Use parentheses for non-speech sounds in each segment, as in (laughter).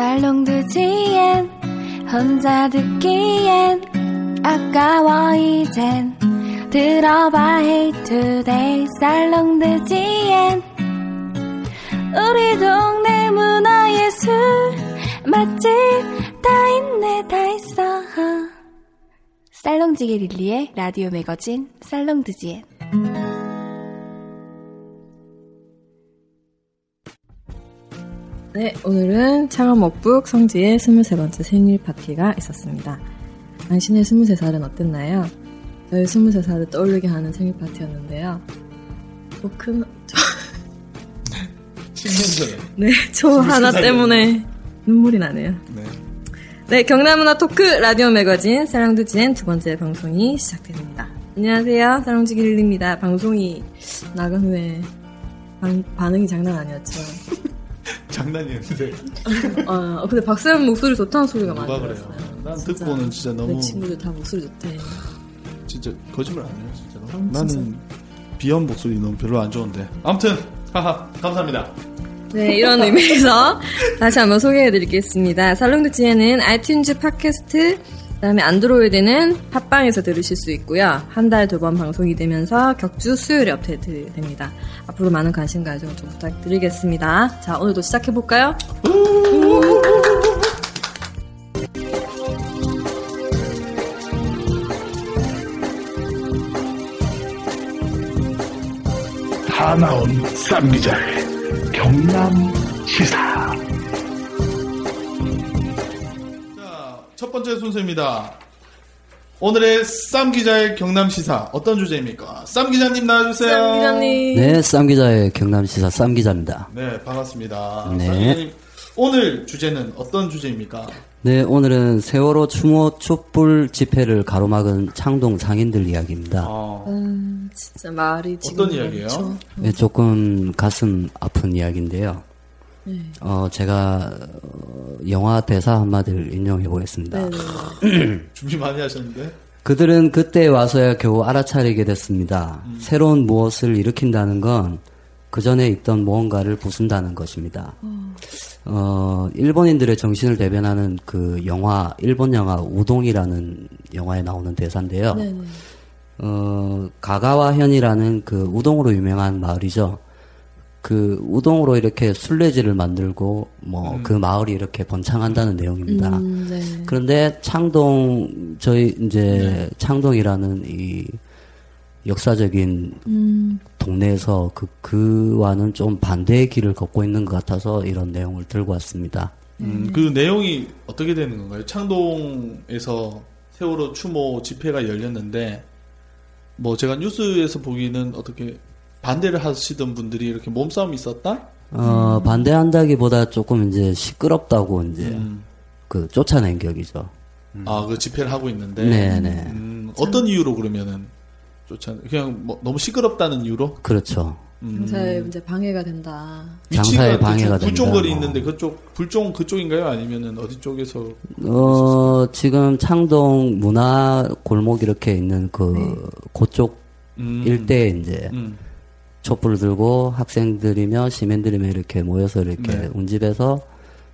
살롱드지엔 혼자 듣기엔 아까워 이젠. 들어봐 헤이투데이 살롱드지엔 우리 동네 문화예술 맛집 다 있네 다 있어 살롱지게 릴리의 라디오 매거진 살롱드지엔 네, 오늘은 창업목북 성지의 23번째 생일 파티가 있었습니다. 당신의 23살은 어땠나요? 저희 23살을 떠올리게 하는 생일 파티였는데요. 토큰, 저, (laughs) 10년 전에. 네, 저 하나 때문에 눈물이 나네요. 네. 네, 경남문화 토크 라디오 매거진 사랑도 지엔 두 번째 방송이 시작됩니다. 안녕하세요, 사랑지길입니다. 방송이 나간 후에 반, 반응이 장난 아니었죠. (laughs) 장난이었는데. 어, 근데 박세현 목소리 좋다는 소리가 많이 들었어요. 난 진짜. 듣고는 진짜 너무 내 친구들 다 목소리 좋대. 진짜 거짓말 안 해요, 진짜로. 아, 진짜. 나는 비염 목소리 너무 별로 안 좋은데. 아무튼 하하 감사합니다. 네, 이런 의미에서 (laughs) 다시 한번 소개해드리겠습니다. 살롱드지엔은 iTunes 팟캐스트, 그다음에 안드로이드는 팟빵에서 들으실 수 있고요. 한 달 두 번 방송이 되면서 격주 수요일에 업데이트 됩니다. 앞으로 많은 관심과 애정 좀 부탁드리겠습니다. 자, 오늘도 시작해 볼까요? 다 나온 쌈기자의 경남 시사. 첫 번째 순서입니다. 오늘의 쌈 기자의 경남 시사 어떤 주제입니까? 쌈 기자님 나와주세요. 쌈 기자님. 네, 쌈 기자의 경남 시사 쌈 기자입니다. 네, 반갑습니다. 네. 쌈 기자님, 오늘 주제는 어떤 주제입니까? 네, 오늘은 세월호 추모 촛불 집회를 가로막은 창동 상인들 이야기입니다. 어, 음, 진짜 말이 지금 어떤 이야기예요? 네, 조금 가슴 아픈 이야기인데요. 네. 어, 제가 어, 영화 대사 한마디를 인용해 보겠습니다. 네, (clears throat) 준비 많이 하셨는데. 그들은 그때 와서야 겨우 알아차리게 됐습니다. 새로운 무엇을 일으킨다는 건 그 전에 있던 무언가를 부순다는 것입니다. 어, 일본인들의 정신을 대변하는 그 영화, 일본 영화 우동이라는 영화에 나오는 대사인데요. 네, 네. 어, 가가와현이라는 그 우동으로 유명한 마을이죠. 그 우동으로 이렇게 순례지를 만들고 뭐그 마을이 이렇게 번창한다는 내용입니다. 음, 네. 그런데 창동 저희 이제 창동이라는 이 역사적인 음, 동네에서 그 그와는 좀 반대의 길을 걷고 있는 것 같아서 이런 내용을 들고 왔습니다. 음, 그 내용이 어떻게 되는 건가요? 창동에서 세월호 추모 집회가 열렸는데, 뭐 제가 뉴스에서 보기는 어떻게 반대를 하시던 분들이 이렇게 몸싸움이 있었다? 어, 반대한다기보다 조금 이제 시끄럽다고 이제 음. 그 쫓아낸 격이죠. 아, 그 집회를 하고 있는데. 네네. 음, 어떤 이유로 그러면은 쫓아, 그냥 뭐 너무 시끄럽다는 이유로? 그렇죠. 음. 장사에 이제 방해가 된다. 장사에 위치가 방해가 그쪽 불종거리 된다. 있는데 그쪽 불종 그쪽인가요? 아니면은 어디 쪽에서 어, 지금 창동 문화 골목 이렇게 있는 그 그쪽 음. 일대에 이제 음. 촛불을 들고 학생들이며 시민들이며 이렇게 모여서 이렇게 네. 운집에서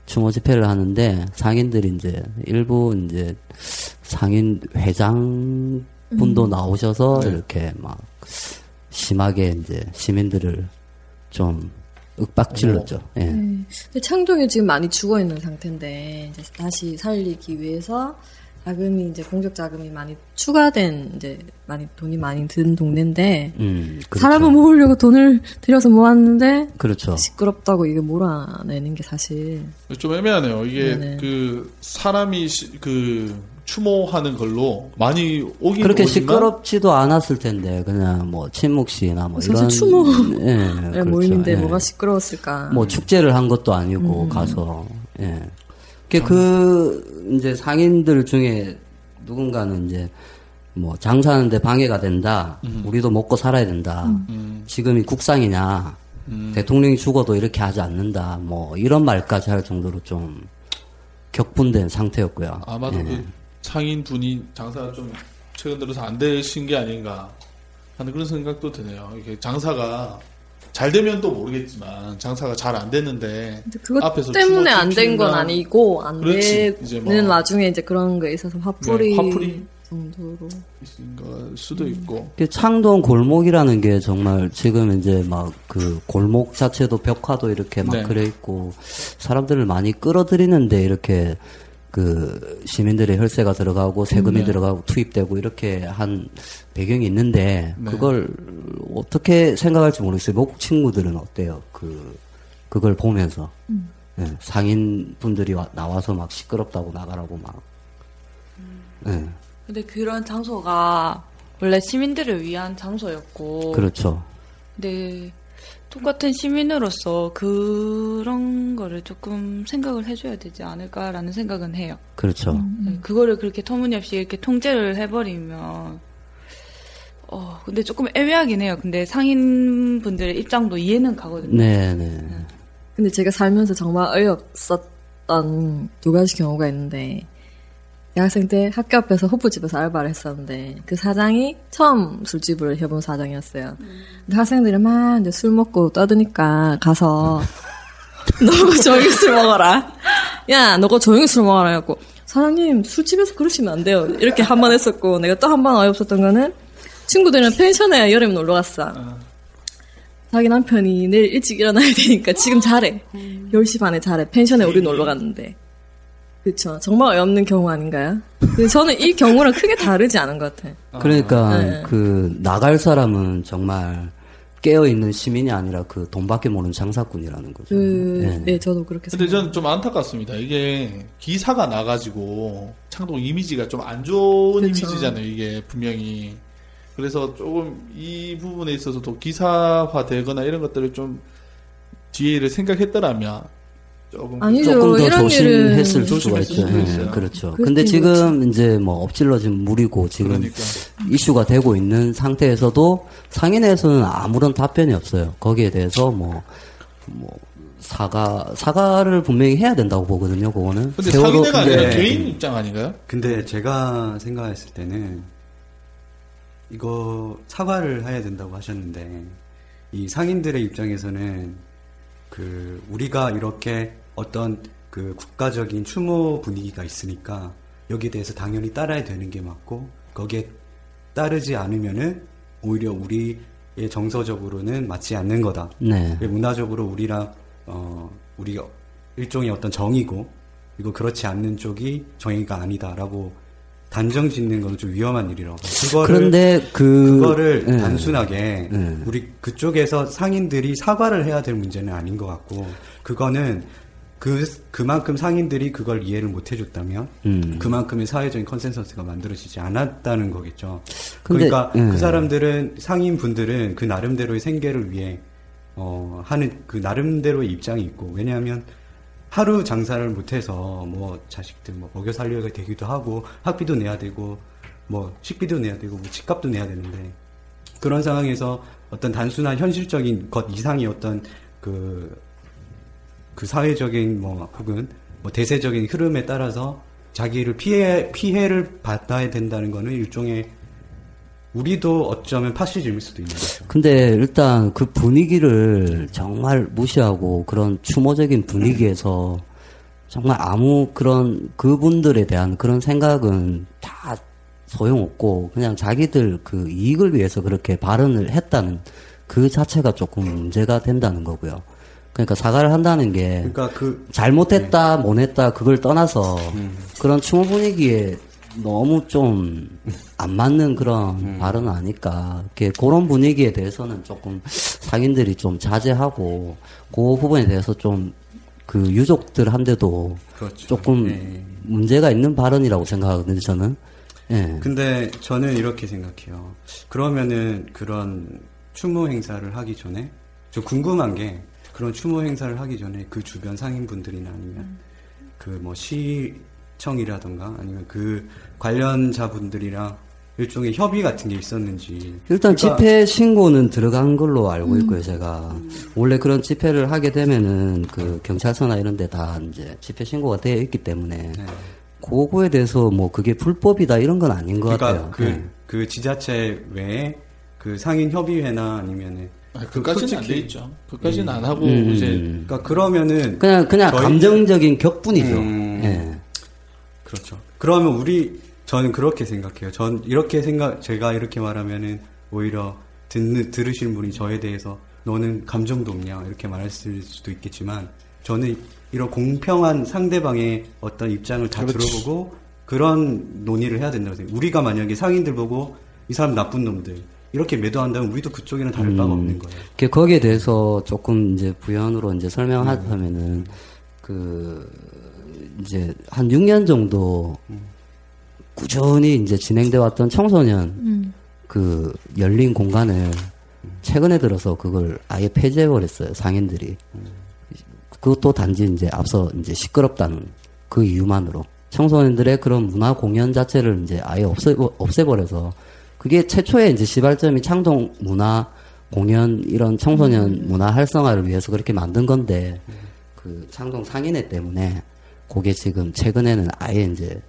추모 집회를 하는데 상인들이 이제 일부 이제 상인 회장 분도 나오셔서 네. 이렇게 막 심하게 이제 시민들을 좀 윽박질렀죠. 예. 네. 창동이 지금 많이 죽어 있는 상태인데 이제 다시 살리기 위해서 자금이 이제 공적 자금이 많이 추가된 이제 많이 돈이 많이 든 동네인데 음, 그렇죠. 사람을 모으려고 돈을 들여서 모았는데 그렇죠. 시끄럽다고 이게 몰아내는 게 사실 좀 애매하네요. 이게 네네. 그 사람이 시- 그 추모하는 걸로 많이 오긴 그렇게 오지만 시끄럽지도 않았을 텐데 그냥 뭐 친묵시나 뭐 사실 이런 추모 예, (laughs) 네, 그렇죠. 모임인데 예. 뭐가 시끄러웠을까? 뭐 축제를 한 것도 아니고 음. 가서 예. 그, 그 이제 상인들 중에 누군가는 이제 뭐 장사하는데 방해가 된다. 우리도 먹고 살아야 된다. 음. 지금이 국상이냐. 대통령이 죽어도 이렇게 하지 않는다. 뭐 이런 말까지 할 정도로 좀 격분된 상태였고요. 아마도 예. 그 상인 분이 장사가 좀 최근 들어서 안 되신 게 아닌가 하는 그런 생각도 드네요. 이게 장사가 잘 되면 또 모르겠지만 장사가 잘 안 됐는데 그것 앞에서 때문에 안 된 건 아니고 안 되는 뭐- 와중에 이제 그런 게 있어서 화풀이, 네, 화풀이. 정도로 걸 수도 있고 그 창동 골목이라는 게 정말 지금 이제 막 그 골목 자체도 벽화도 이렇게 막 네. 그려 있고 사람들을 많이 끌어들이는데 이렇게 그 시민들의 혈세가 들어가고 세금이 네. 들어가고 투입되고 이렇게 한 배경이 있는데 네. 그걸 어떻게 생각할지 모르겠어요. 목 친구들은 어때요? 그 그걸 보면서 예, 상인 분들이 와- 나와서 막 시끄럽다고 나가라고 막 예, 근데 그런 장소가 원래 시민들을 위한 장소였고. 그렇죠. 근데 똑같은 시민으로서 그런 거를 조금 생각을 해줘야 되지 않을까라는 생각은 해요. 그렇죠. 네, 그거를 그렇게 터무니없이 이렇게 통제를 해버리면, 어, 근데 조금 애매하긴 해요. 근데 상인분들의 입장도 이해는 가거든요. 네, 네. 근데 제가 살면서 정말 어이없었던 두 가지 경우가 있는데 대학생 때 학교 앞에서 호프집에서 알바를 했었는데 그 사장이 처음 술집을 해본 사장이었어요. 근데 학생들이 막 이제 술 먹고 떠드니까 가서 (laughs) 너가 조용히 술 먹어라. 야, 너가 조용히 술 먹어라. 해갖고 사장님 술집에서 그러시면 안 돼요. 이렇게 한 번 했었고 내가 또 한 번 어이없었던 거는 친구들이랑 펜션에 여름에 놀러 갔어. 자기 남편이 내일 일찍 일어나야 되니까 지금 잘해. 10시 반에 잘해. 펜션에 우리 놀러 갔는데. 그쵸. 정말 어이없는 경우 아닌가요? 저는 이 경우랑 크게 다르지 않은 것 같아요. 그러니까 네. 그 나갈 사람은 정말 깨어 있는 시민이 아니라 그 돈밖에 모르는 장사꾼이라는 거죠. 그, 네. 네, 저도 그렇게 근데. 저는 좀 안타깝습니다. 이게 기사가 나가지고 창동 이미지가 좀 안 좋은 그쵸. 이미지잖아요. 이게 분명히 그래서 조금 이 부분에 있어서도 기사화되거나 이런 것들을 좀 뒤에를 생각했더라면 조금 아니죠. 조금 더 이런 조심했을 일은 수가 있죠. 예. 그렇죠. 근데 지금 이제 뭐 엎질러진 물이고 지금 그러니까 이슈가 되고 있는 상태에서도 상인에서는 아무런 답변이 없어요. 거기에 대해서 뭐, 뭐, 사과, 사과를 분명히 해야 된다고 보거든요, 그거는. 근데 세월호- 상인회가 아니라 근데- 개인 입장 아닌가요? 근데 제가 생각했을 때는 이거 사과를 해야 된다고 하셨는데 이 상인들의 입장에서는 그 우리가 이렇게 어떤 그 국가적인 추모 분위기가 있으니까 여기에 대해서 당연히 따라야 되는 게 맞고 거기에 따르지 않으면은 오히려 우리의 정서적으로는 맞지 않는 거다. 네. 문화적으로 우리랑 어 우리가 일종의 어떤 정이고 이거 그렇지 않는 쪽이 정의가 아니다라고 단정 짓는 건 좀 위험한 일이라고. 그거를 그런데 그. 그거를 예. 단순하게 예. 우리 그쪽에서 상인들이 사과를 해야 될 문제는 아닌 것 같고 그거는 그 그만큼 상인들이 그걸 이해를 못 해줬다면 음. 그만큼의 사회적인 consensus가 만들어지지 않았다는 거겠죠. 근데, 그러니까 예. 그 사람들은 상인 분들은 그 나름대로의 생계를 위해 어 하는 그 나름대로의 입장이 있고 왜냐하면 하루 장사를 못해서 뭐 자식들 뭐 먹여 살려야 되기도 하고 학비도 내야 되고 뭐 식비도 내야 되고 뭐 집값도 내야 되는데 그런 상황에서 어떤 단순한 현실적인 것 이상의 어떤 그, 그 사회적인 뭐 혹은 뭐 대세적인 흐름에 따라서 자기를 피해, 피해를 받아야 된다는 거는 일종의 우리도 어쩌면 파시즘일 수도 있는 거죠. 근데 일단 그 분위기를 정말 무시하고 그런 추모적인 분위기에서 정말 아무 그런 그분들에 대한 그런 생각은 다 소용없고 그냥 자기들 그 이익을 위해서 그렇게 발언을 했다는 그 자체가 조금 문제가 된다는 거고요. 그러니까 사과를 한다는 게 그러니까 그 잘못했다, 못했다 그걸 떠나서 그런 추모 분위기에 너무 좀 안 맞는 그런 발언 아닐까. 이렇게 그런 분위기에 대해서는 조금 상인들이 좀 자제하고 그 부분에 대해서 좀 그 유족들한테도 그렇죠. 조금 네. 문제가 있는 발언이라고 생각하거든요. 저는. 예. 근데 저는 이렇게 생각해요. 그러면은 그런 추모 행사를 하기 전에 저 궁금한 게 그런 추모 행사를 하기 전에 그 주변 상인분들이나 아니면 그뭐 시청이라던가 아니면 그 관련자분들이랑 일종의 협의 같은 게 있었는지 일단 그러니까 집회 신고는 들어간 걸로 알고 있고요, 제가. 원래 그런 집회를 하게 되면은 그 경찰서나 이런 데 다 이제 집회 신고가 되어 있기 때문에 네. 그거에 대해서 뭐 그게 불법이다 이런 건 아닌 것 그러니까 같아요. 그, 네. 그 지자체 외에 그 상인 협의회나 아니면은 그 그까지는 안 돼 있죠. 그까지는 안 하고 음. 이제 그러니까 그러면은 그냥 그냥 저희- 감정적인 격분이죠. 음. 예. 그렇죠. 그러면 우리 저는 그렇게 생각해요. 전 이렇게 생각 제가 이렇게 말하면은 오히려 듣는 들으실 분이 저에 대해서 너는 감정도 없냐 이렇게 말했을 수도 있겠지만 저는 이런 공평한 상대방의 어떤 입장을 다 그렇지. 들어보고 그런 논의를 해야 된다고 생각해요. 우리가 만약에 상인들 보고 이 사람 나쁜 놈들 이렇게 매도한다면 우리도 그쪽에는 다를 바가 음. 없는 거예요. 그 거기에 대해서 조금 이제 부연으로 이제 설명하자면은 그 이제 한 6년 정도 꾸준히 이제 진행돼 왔던 청소년 음. 그 열린 공간을 최근에 들어서 그걸 아예 폐지해 버렸어요 상인들이. 그것도 단지 이제 앞서 이제 시끄럽다는 그 이유만으로 청소년들의 그런 문화 공연 자체를 이제 아예 없애 없애버려서 그게 최초의 이제 시발점이 창동 문화 공연 이런 청소년 문화 활성화를 위해서 그렇게 만든 건데 그 창동 상인회 때문에 그게 지금 최근에는 아예 이제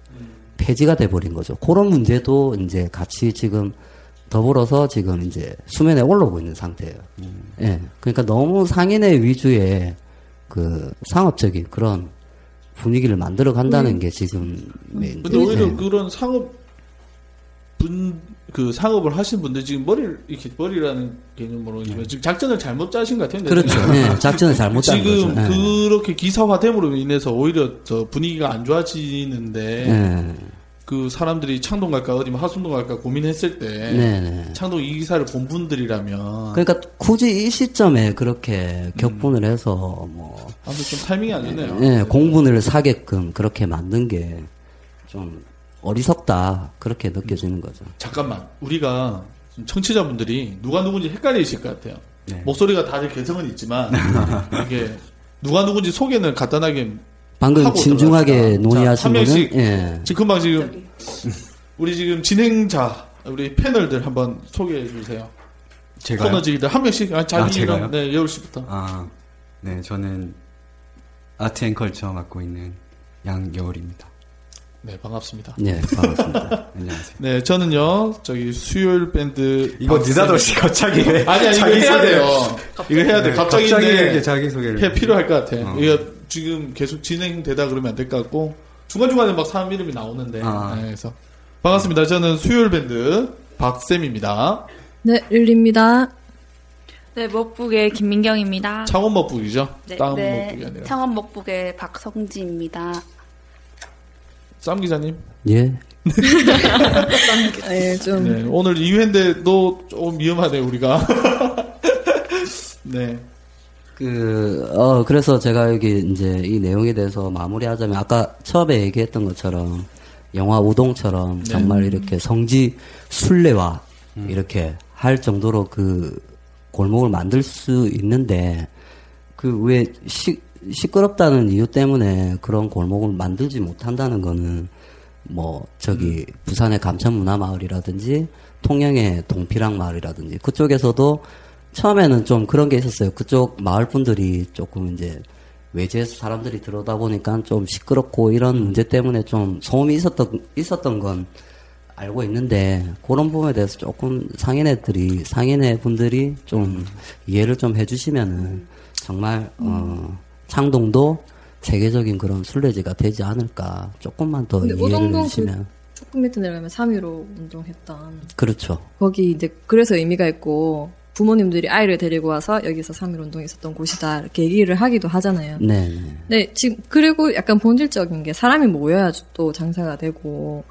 폐지가 돼 버린 거죠. 그런 문제도 이제 같이 지금 더불어서 지금 이제 수면에 올라오고 있는 상태예요. 예. 그러니까 너무 상인의 위주의 그 상업적인 그런 분위기를 만들어 간다는 게 지금 네. 근데 오히려 그런 상업 분, 그 상업을 하신 분들 지금 머리를, 이렇게 머리라는 개념으로 지금 작전을 잘못 짜신 것 같은데. 그렇죠. 네, 작전을 잘못 짠 지금 거죠. 네. 그렇게 기사화됨으로 인해서 오히려 저 분위기가 안 좋아지는데 네. 그 사람들이 창동 갈까 어디 뭐 하순동 갈까 고민했을 때 네, 네. 창동 이 기사를 본 분들이라면 그러니까 굳이 이 시점에 그렇게 격분을 해서 뭐 아무튼 좀 타이밍이 안 좋네요. 예, 공분을 사게끔 그렇게 만든 게 좀 어리석다 그렇게 느껴지는 거죠. 잠깐만 우리가 청취자분들이 누가 누군지 헷갈리실 것 같아요. 네. 목소리가 다들 개성은 있지만 (laughs) 이게 누가 누군지 소개는 간단하게 방금 하고 진중하게. 논의하신 자, 한 명씩 분은 예. 지금 금방 지금 (laughs) 우리 지금 진행자 우리 패널들 한번 소개해 주세요. 제가요? 코너지기들 한 명씩 아, 자기는 아, 제가요? 네 여울 씨부터. 아, 네, 저는 art and culture 맡고 있는 양여울입니다. 네 반갑습니다. 네, 반갑습니다. 안녕하세요. 네 저는요 저기 수요일 밴드 이거 느닷없이 갑자기 왜 아니 아니 이거 해야 돼요. 이거 해야 돼. 네, 갑자기 갑자기 이렇게 자기 소개를 해 필요할 것 같아. 어. 이거 지금 계속 진행되다 그러면 안 될 것 같고 중간 중간에 막 사람 이름이 나오는데 아. 네, 그래서 반갑습니다. 저는 수요일 밴드 박쌤입니다. 네, 릴리입니다. 네, 먹북의 김민경입니다. 창원 먹북이죠. 네, 다음 네. 먹북이 아니라. 창원 먹북의 박성지입니다. 쌈 기자님. 예. 네, 좀 네, 오늘 2회인데도 조금 위험하네 우리가. (laughs) 네. 그, 어, 그래서 제가 여기 이제 이 내용에 대해서 마무리하자면 아까 처음에 얘기했던 것처럼 영화 우동처럼 네. 정말 이렇게 성지 순례와 이렇게 할 정도로 그 골목을 만들 수 있는데 그 왜 시 끄럽다는 이유 때문에 그런 골목을 만들지 못한다는 거는 뭐 저기 부산의 감천문화마을이라든지 통영의 동피랑 마을이라든지 그쪽에서도 처음에는 좀 그런 게 있었어요. 그쪽 마을 분들이 조금 이제 외지에서 사람들이 들어오다 보니까 좀 시끄럽고 이런 문제 때문에 좀 소음이 있었던 있었던 건 알고 있는데 그런 부분에 대해서 조금 상인애들이 상인애 분들이 좀 이해를 좀 해주시면은 정말 어 창동도 세계적인 그런 순례지가 되지 않을까 조금만 더 이해를 우동동 해주시면 조금 밑에 내려가면 3위로 운동했던 그렇죠. 거기 이제 그래서 의미가 있고 부모님들이 아이를 데리고 와서 여기서 3일 운동이 있었던 곳이다 이렇게 얘기를 하기도 하잖아요. 네. 네. 네, 지금 그리고 약간 본질적인 게 사람이 모여야 또 장사가 되고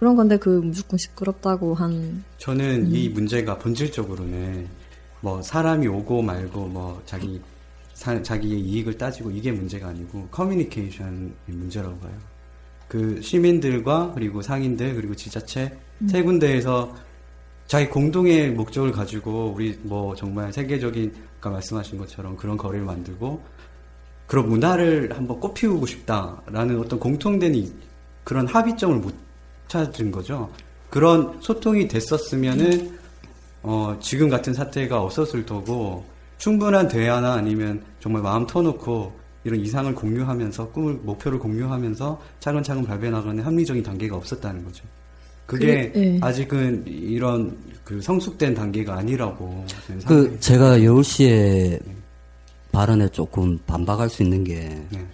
그런 건데 그 무조건 시끄럽다고 한 저는 음. 이 문제가 본질적으로는 뭐 사람이 오고 말고 뭐 자기 사- 자기의 이익을 따지고 이게 문제가 아니고 커뮤니케이션의 문제라고 봐요. 그 시민들과 그리고 상인들 그리고 지자체 음. 세 군데에서 자기 공동의 목적을 가지고 우리 뭐 정말 세계적인 아까 말씀하신 것처럼 그런 거리를 만들고 그런 문화를 한번 꽃피우고 싶다라는 어떤 공통된 이- 그런 합의점을 못 찾은 거죠. 그런 소통이 됐었으면은 어, 지금 같은 사태가 없었을 거고 충분한 대화나 아니면 정말 마음 터놓고 이런 이상을 공유하면서 꿈을 목표를 공유하면서 차근차근 밟아 나가는 합리적인 단계가 없었다는 거죠. 그게 그게, 예. 아직은 이런 그 성숙된 단계가 아니라고 그. 제가 여울 씨의 발언에 조금 반박할 수 있는 게 네.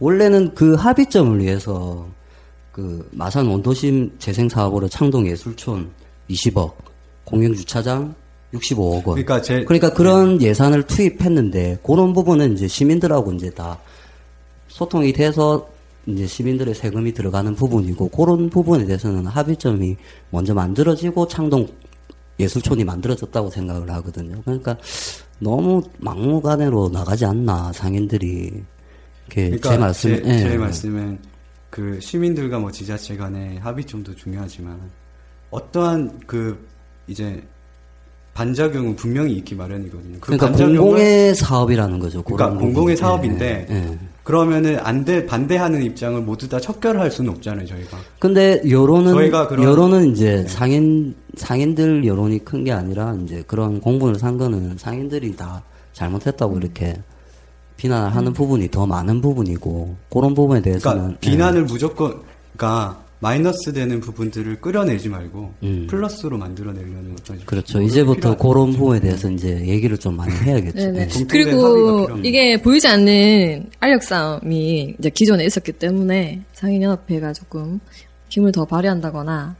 원래는 그 합의점을 위해서 그 마산 원도심 재생 사업으로 창동 예술촌 20억, 공영 주차장 65억 원. 그러니까 제 그러니까 그런 예산을 투입했는데 그런 부분은 이제 시민들하고 이제 다 소통이 돼서 이제 시민들의 세금이 들어가는 부분이고 그런 부분에 대해서는 합의점이 먼저 만들어지고 창동 예술촌이 만들어졌다고 생각을 하거든요. 그러니까 너무 막무가내로 나가지 않나 상인들이 이렇게 제 말씀 제, 예. 제 말씀은 그 시민들과 뭐 지자체 간의 합의점도 중요하지만 어떠한 그 이제 반작용은 분명히 있기 마련이거든요. 그 그러니까 공공의 사업이라는 거죠. 그러니까 공공의. 사업인데 예, 예. 그러면은 안돼 반대하는 입장을 모두 다 척결할 수는 없잖아요, 저희가. 근데 여론은 저희가 그런- 네. 여론은 이제 상인 상인들 여론이 큰 게 아니라 이제 그런 공분을 산 거는 상인들이 다 잘못했다고 이렇게 비난을 하는 부분이 더 많은 부분이고 그런 부분에 대해서는 그러니까 비난을 무조건 그러니까 마이너스 되는 부분들을 끌어내지 말고 음. 플러스로 만들어내려는 어떤 예, 그렇죠. 이제부터. 그런 부분에 대해서 이제 얘기를 좀 많이 해야겠죠. 네네. 예. 공통된 그리고. 이게 보이지 않는 알력 싸움이 이제 기존에 있었기 때문에 상인연합회가 조금 힘을 더 발휘한다거나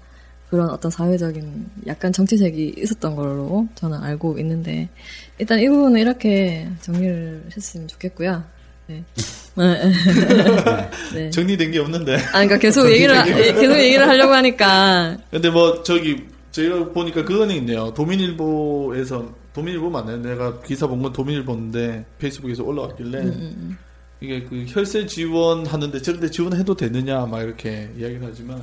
그런 어떤 사회적인 약간 정치색이 있었던 걸로 저는 알고 있는데 일단 이 부분은 이렇게 정리를 했으면 좋겠고요. 네. 네. 네. 정리된 게 없는데. 아, 그러니까 계속 얘기를 하- 계속 얘기를 하려고 하니까 근데 뭐 저기 제가 보니까 그거는 있네요. 도민일보에서 도민일보 맞나요? 내가 기사 본 건 도민일보인데 페이스북에서 올라왔길래 음, 이게 그 혈세 지원하는데 저런데 지원해도 되느냐 막 이렇게 이야기를 하지만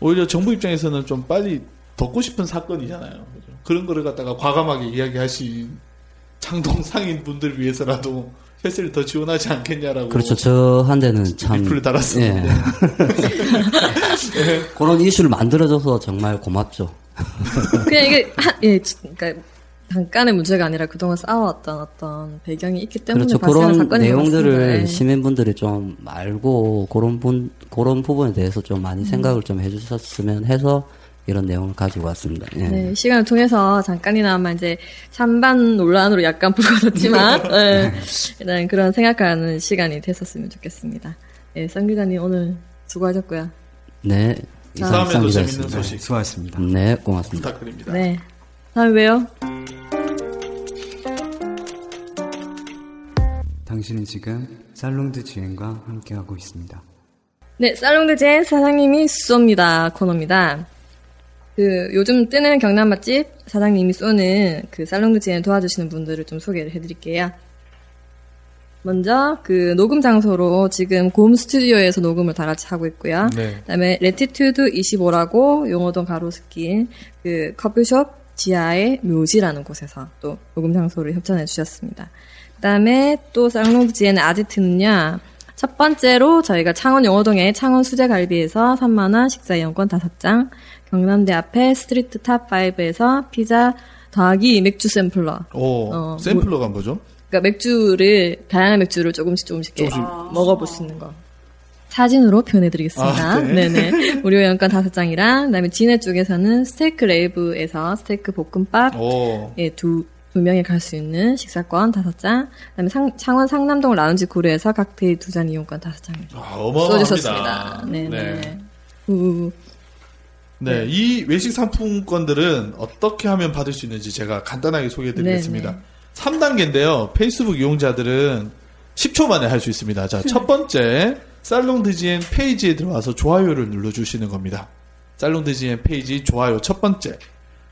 오히려 정부 입장에서는 좀 빨리 덮고 싶은 사건이잖아요. 그죠? 그런 거를 갖다가 과감하게 이야기하신 (laughs) 창동 상인 분들 위해서라도 혈세를 더 지원하지 않겠냐라고 그렇죠. 저 한테는 참 리플을 달았었는데. 예. (laughs) 그런 이슈를 만들어줘서 정말 고맙죠. 그냥 이게 하, 예, 그러니까 잠깐의 문제가 아니라 그동안 쌓아왔던 어떤 배경이 있기 때문에 그렇죠. 발생한 그런 사건인 것 같습니다. 내용들을 예. 시민분들이 좀 알고 그런 분 그런 부분에 대해서 좀 많이 음. 생각을 좀 해주셨으면 해서 이런 내용을 가지고 왔습니다. 예. 네, 시간을 통해서 잠깐이나마 이제 찬반 논란으로 약간 (laughs) 불거졌지만 예, 일단 그런 생각하는 시간이 됐었으면 좋겠습니다. 예, 쌍 기자님 오늘 수고하셨고요. 네. 이상. 재밌는 소식 수고하셨습니다. 네, 고맙습니다. 부탁드립니다. 네, 다음에 봬요. 당신은 지금 살롱드 지엔과 함께하고 있습니다. 네, 살롱드 지엔 사장님이 쏩니다 코너입니다. 그 요즘 뜨는 경남 맛집 사장님이 쏘는 그 살롱드 지엔 도와주시는 분들을 좀 소개를 해드릴게요. 먼저 그 녹음 장소로 지금 곰 스튜디오에서 녹음을 다 같이 하고 있고요. 네. 그다음에 Latitude 25라고 용호동 가로수길 그 커피숍 지하의 묘지라는 곳에서 또 녹음 장소를 협찬해 주셨습니다. 그다음에 또 살롱드지엔 아지트는요. 첫 번째로 저희가 창원 용호동의 창원 수제갈비에서 3만 원 식사 이용권 5장, 경남대 앞에 스트리트 탑5에서 피자 더하기 맥주 샘플러. 오, 어, sampler가 뭐죠? 그러니까 맥주를 다양한 맥주를 조금씩 조금씩 이렇게 먹어볼 수 있는 거. 사진으로 표현해드리겠습니다. 아, 네. 네네. (laughs) 무료 이용권 다섯 장이랑 그다음에 진해 쪽에서는 스테이크 레이브에서 스테이크 볶음밥 오. 예, 두, 두 명이 갈 수 있는 식사권 다섯 장. 그다음에 상, 창원 상남동 라운지 구루에서 칵테일 두 잔 이용권 다섯 장. 아. 써주셨습니다. 네네. 네. 우, 네, 이 외식 상품권들은 어떻게 하면 받을 수 있는지 제가 간단하게 소개해 드리겠습니다. 네 네. 3단계인데요. 페이스북 이용자들은 10초 만에 할 수 있습니다. 자, 첫 번째, 살롱드 지엔 페이지에 들어와서 좋아요를 눌러주시는 겁니다. 살롱드 지엔 페이지 좋아요 첫 번째.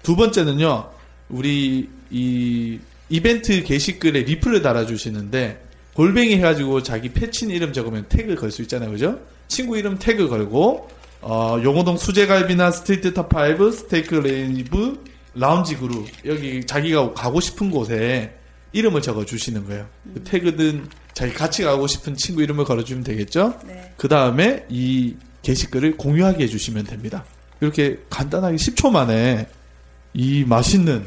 두 번째는요. 우리 이 이벤트 게시글에 리플을 달아주시는데 골뱅이 해가지고 자기 페친 이름 적으면 태그 걸 수 있잖아요, 그죠? 친구 이름 태그 걸고 어, 용호동 수제갈비나 스트리트 탑5, 스테이크 레이브, 라운지 구루 여기 자기가 가고 싶은 곳에 이름을 적어 주시는 거예요. 그 태그든 자기 같이 가고 싶은 친구 이름을 걸어 주면 되겠죠? 그 다음에 이 게시글을 공유하게 해 주시면 됩니다. 이렇게 간단하게 10초 만에 이 맛있는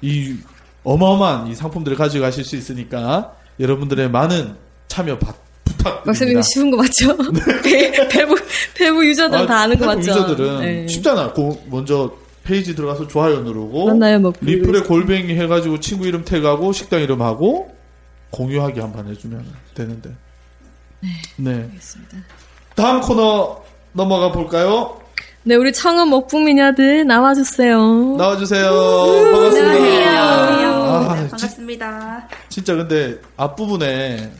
이 어마어마한 이 상품들을 가져가실 수 있으니까 여러분들의 많은 참여 받, 부탁드립니다. 박사님 쉬운 거 맞죠? (laughs) (laughs) 배- 배부 페북 user들은 다 아는 거 맞죠? user들은 네. 쉽잖아. 고- 먼저 페이지 들어가서 좋아요 누르고 맞나요, 뭐 리플에 골뱅이 해가지고 친구 이름 태그하고 식당 이름 하고 공유하기 한 번 해주면 되는데. 네. 알겠습니다. 다음 코너 넘어가 볼까요? 네, 우리 청원 먹북 미녀들 나와주세요. 나와주세요. 반갑습니다. 아, 진- 반갑습니다. 진짜 근데 앞부분에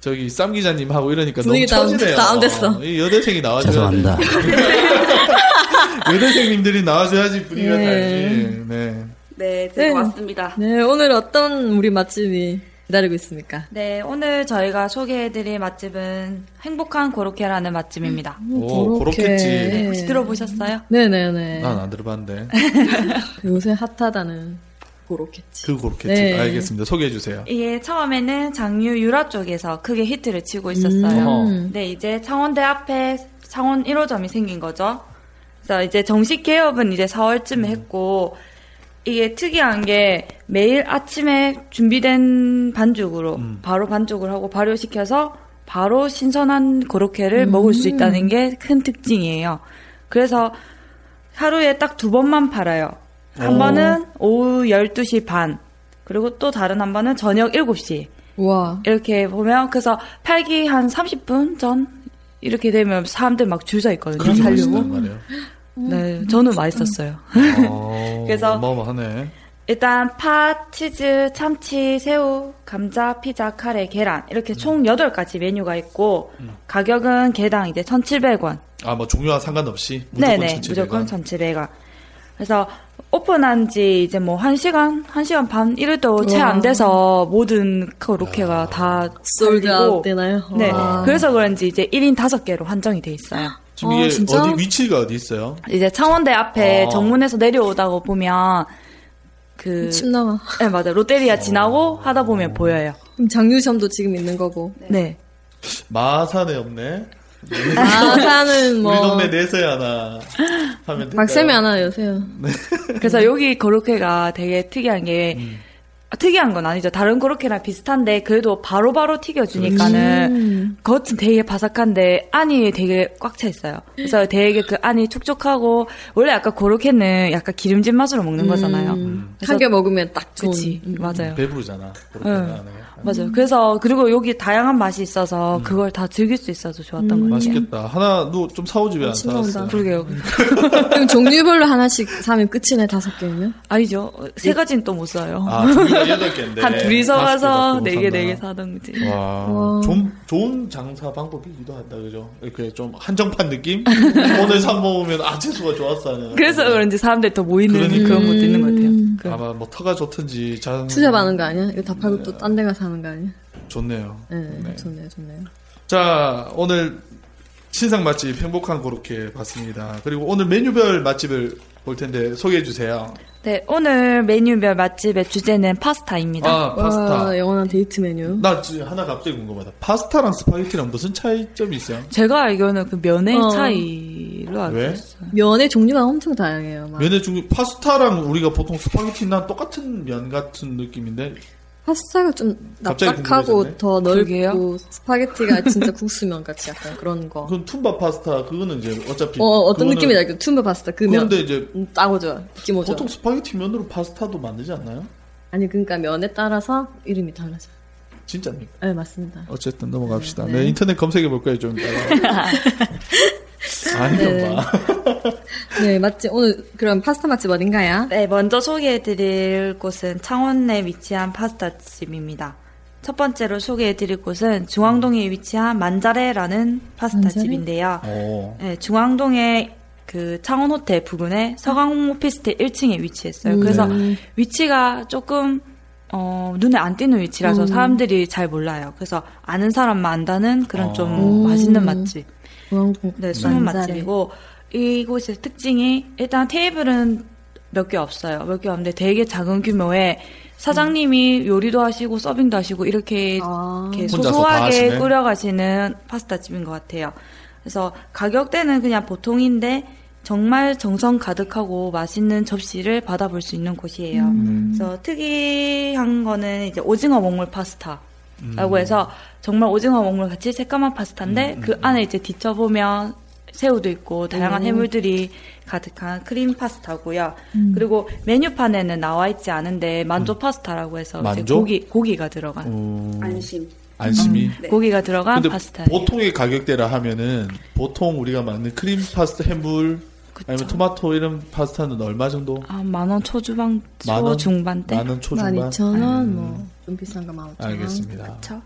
저기 쌈 기자님하고 이러니까 너무 분위기 다운- 처지네요. 다운됐어. 이 여대생이 나와줘야 죄송합니다. 돼. (laughs) 여대생님들이 나와줘야지 분위기가 네. 달지. 네. 네, 제가 왔습니다. 네, 오늘 어떤 우리 맛집이 기다리고 있습니까? 네, 오늘 저희가 소개해드릴 맛집은 행복한 고로케라는 맛집입니다. 오, 그렇겠지. 네, 혹시 들어보셨어요? 네네네. 난 안 들어봤는데. 요새 핫하다는 고로케치. 그 그렇겠지. 네. 알겠습니다. 소개해 주세요. 이게 처음에는 장유 유라 쪽에서 크게 히트를 치고 있었어요. 음. 네, 이제 창원대 앞에 창원 1호점이 생긴 거죠. 그래서 이제 정식 개업은 이제 4월쯤에 했고, 이게 특이한 게 매일 아침에 준비된 반죽으로 바로 반죽을 하고 발효시켜서 바로 신선한 고로케를 먹을 수 있다는 게 큰 특징이에요. 그래서 하루에 딱 두 번만 팔아요. 한 오. 번은 오후 12시 반, 그리고 또 다른 한 번은 저녁 7시. 와. 이렇게 보면, 그래서 팔기 한 30분 전? 이렇게 되면 사람들 막 줄 서 있거든요. 살려고. 네, 저는 맛있었어요. 어, (laughs) 그래서- 어마어마하네. 일단 파, 치즈, 참치, 새우, 감자, 피자, 카레, 계란 이렇게 총 8가지 메뉴가 있고 가격은 개당 이제 1,700원. 아, 뭐 종류와 상관없이 무조건 네네, 1700원. 무조건 1,700원. 그래서 오픈한 지 이제 뭐 1시간, 1시간 반 이래도 채안 와. 돼서 모든 그로케가 다 솔드아웃 되나요? 네. 와. 그래서 그런지 이제 1인 5개로 한정이 돼 있어요. 지금 이게 어디 위치가 어디 있어요? 이제 창원대 앞에 어. 정문에서 내려오다가 보면 그 침 나와. 네, 맞아요. 롯데리아 지나고 하다 보면 보여요. 그럼 장유점도 지금 있는 거고. 네. 마산에 없네. 마산은 뭐- 우리 동네 내서에 하나 하면? 박쌤이 하나 여세요. 그래서 여기 고로케가 되게 특이한 게 아, 특이한 건 아니죠. 다른 고로케랑 비슷한데 그래도 바로 바로 튀겨주니까는 음. 겉은 되게 바삭한데 안이 되게 꽉 차 있어요. 그래서 되게 그 안이 촉촉하고 원래 약간 고로케는 약간 기름진 맛으로 먹는 거잖아요. 한개 먹으면 딱 좋은. 그치, 맞아요. 배부르잖아. 그렇게 응. 하네. 맞아요. 그래서 그리고 여기 다양한 맛이 있어서 그걸 다 즐길 수 있어서 좋았던 것 같아요. 맛있겠다. 하나 너좀 사오지 왜안침 사왔어? 나온다. 그러게요. (laughs) 그럼 종류별로 하나씩 사면 끝이네, 다섯 개면? 아니죠. 세 가지는 또 못 사요. 아, 여덟 개인데. (laughs) 한 둘이서 가서 네 개. 네 개 사던지. 와, 와. 좀 좋은 장사 방법이기도 한다, 그죠? 이렇게 좀 한정판 느낌? (laughs) 오늘 사 먹으면 아 재수가 좋았어 하는. 그래서 그런지 사람들이 더 모이는 그러니까. 그런 것도 있는 것 같아요. 그- 아마 뭐 터가 좋든지 자 투자 받는 거 아니야? 이거 다 팔고 또 딴 데 가서 하는 거 아니야? 좋네요. 네, 좋네요, 좋네요. 자, 오늘 신상 맛집 행복한 고로케 봤습니다. 그리고 오늘 메뉴별 맛집을 볼 텐데 소개해 주세요. 네, 오늘 메뉴별 맛집의 주제는 파스타입니다. 아, 파스타. 와, 영원한 데이트 메뉴. 나 지금 하나 갑자기 궁금하다. 파스타랑 스파게티랑 무슨 차이점이 있어요? 제가 알기로는 그 면의 어. 차이로 알고 왜? 있어요. 면의 종류가 엄청 다양해요. 막. 면의 종류 파스타랑 우리가 보통 스파게티나 똑같은 면 같은 느낌인데 파스타가 좀 납작하고. 더 그러게요. 넓고 스파게티가 진짜 국수면 같이 약간 그런 거. 그건 툼바 파스타 그거는 이제 어차피 어, 어떤 그거는- 느낌인지 알죠? 툼바 파스타 그 면. 그런데 이제 음, 딱 오죠. 느낌 오죠. 보통 스파게티 면으로 파스타도 만들지 않나요? 아니 그러니까 면에 따라서 이름이 달라져요. 진짜입니까? 네 맞습니다. 어쨌든 넘어갑시다. 네, 네, 네. 인터넷 검색해 볼 거예요 좀. (laughs) 아니 네. 봐. (laughs) 네 맛집 오늘 그럼 파스타 맛집 어딘가요? 네, 먼저 소개해드릴 곳은 창원 내 위치한 파스타집입니다. 첫 번째로 소개해드릴 곳은 중앙동에 위치한 만자레라는 파스타집인데요. 오. 네, 중앙동에 그 창원 호텔 부근에 서강 오피스텔 1층에 위치했어요. 음. 그래서 네. 위치가 조금 어, 눈에 안 띄는 위치라서 음. 사람들이 잘 몰라요. 그래서 아는 사람만 안다는 그런 어. 좀 음. 맛있는 맛집. 우왕국 네, 숨은. 맛집이고 이곳의 특징이 일단 테이블은 몇 개 없어요. 몇 개 없는데 되게 작은 규모의 사장님이 요리도 하시고 서빙도 하시고 이렇게, 아. 이렇게 소소하게. 끓여가시는 파스타 집인 것 같아요. 그래서 가격대는 그냥 보통인데 정말 정성 가득하고 맛있는 접시를 받아볼 수 있는 곳이에요. 음. 그래서 특이한 거는 이제 오징어 먹물 파스타. 음. 라고 해서 정말 오징어 먹물 같이 새까만 파스타인데 음, 그 안에 이제 뒤져보면 새우도 있고 다양한 오. 해물들이 가득한 크림 파스타고요. 음. 그리고 메뉴판에는 나와 있지 않은데 만조 파스타라고 해서 이제 만조? 고기 고기가 들어간 음, 안심. 안심이. 네. 고기가 들어간 근데 파스타. 보통의 가격대라 하면은 보통 우리가 먹는 크림 파스타 해물 아니면 토마토 이런 파스타는 얼마 정도? 아, 만 원 초중반 만 원? 초중반대. 만 원 초중반. 12,000원, 음. 뭐, 좀 비싼 거 15,000원. 알겠습니다. 그렇죠.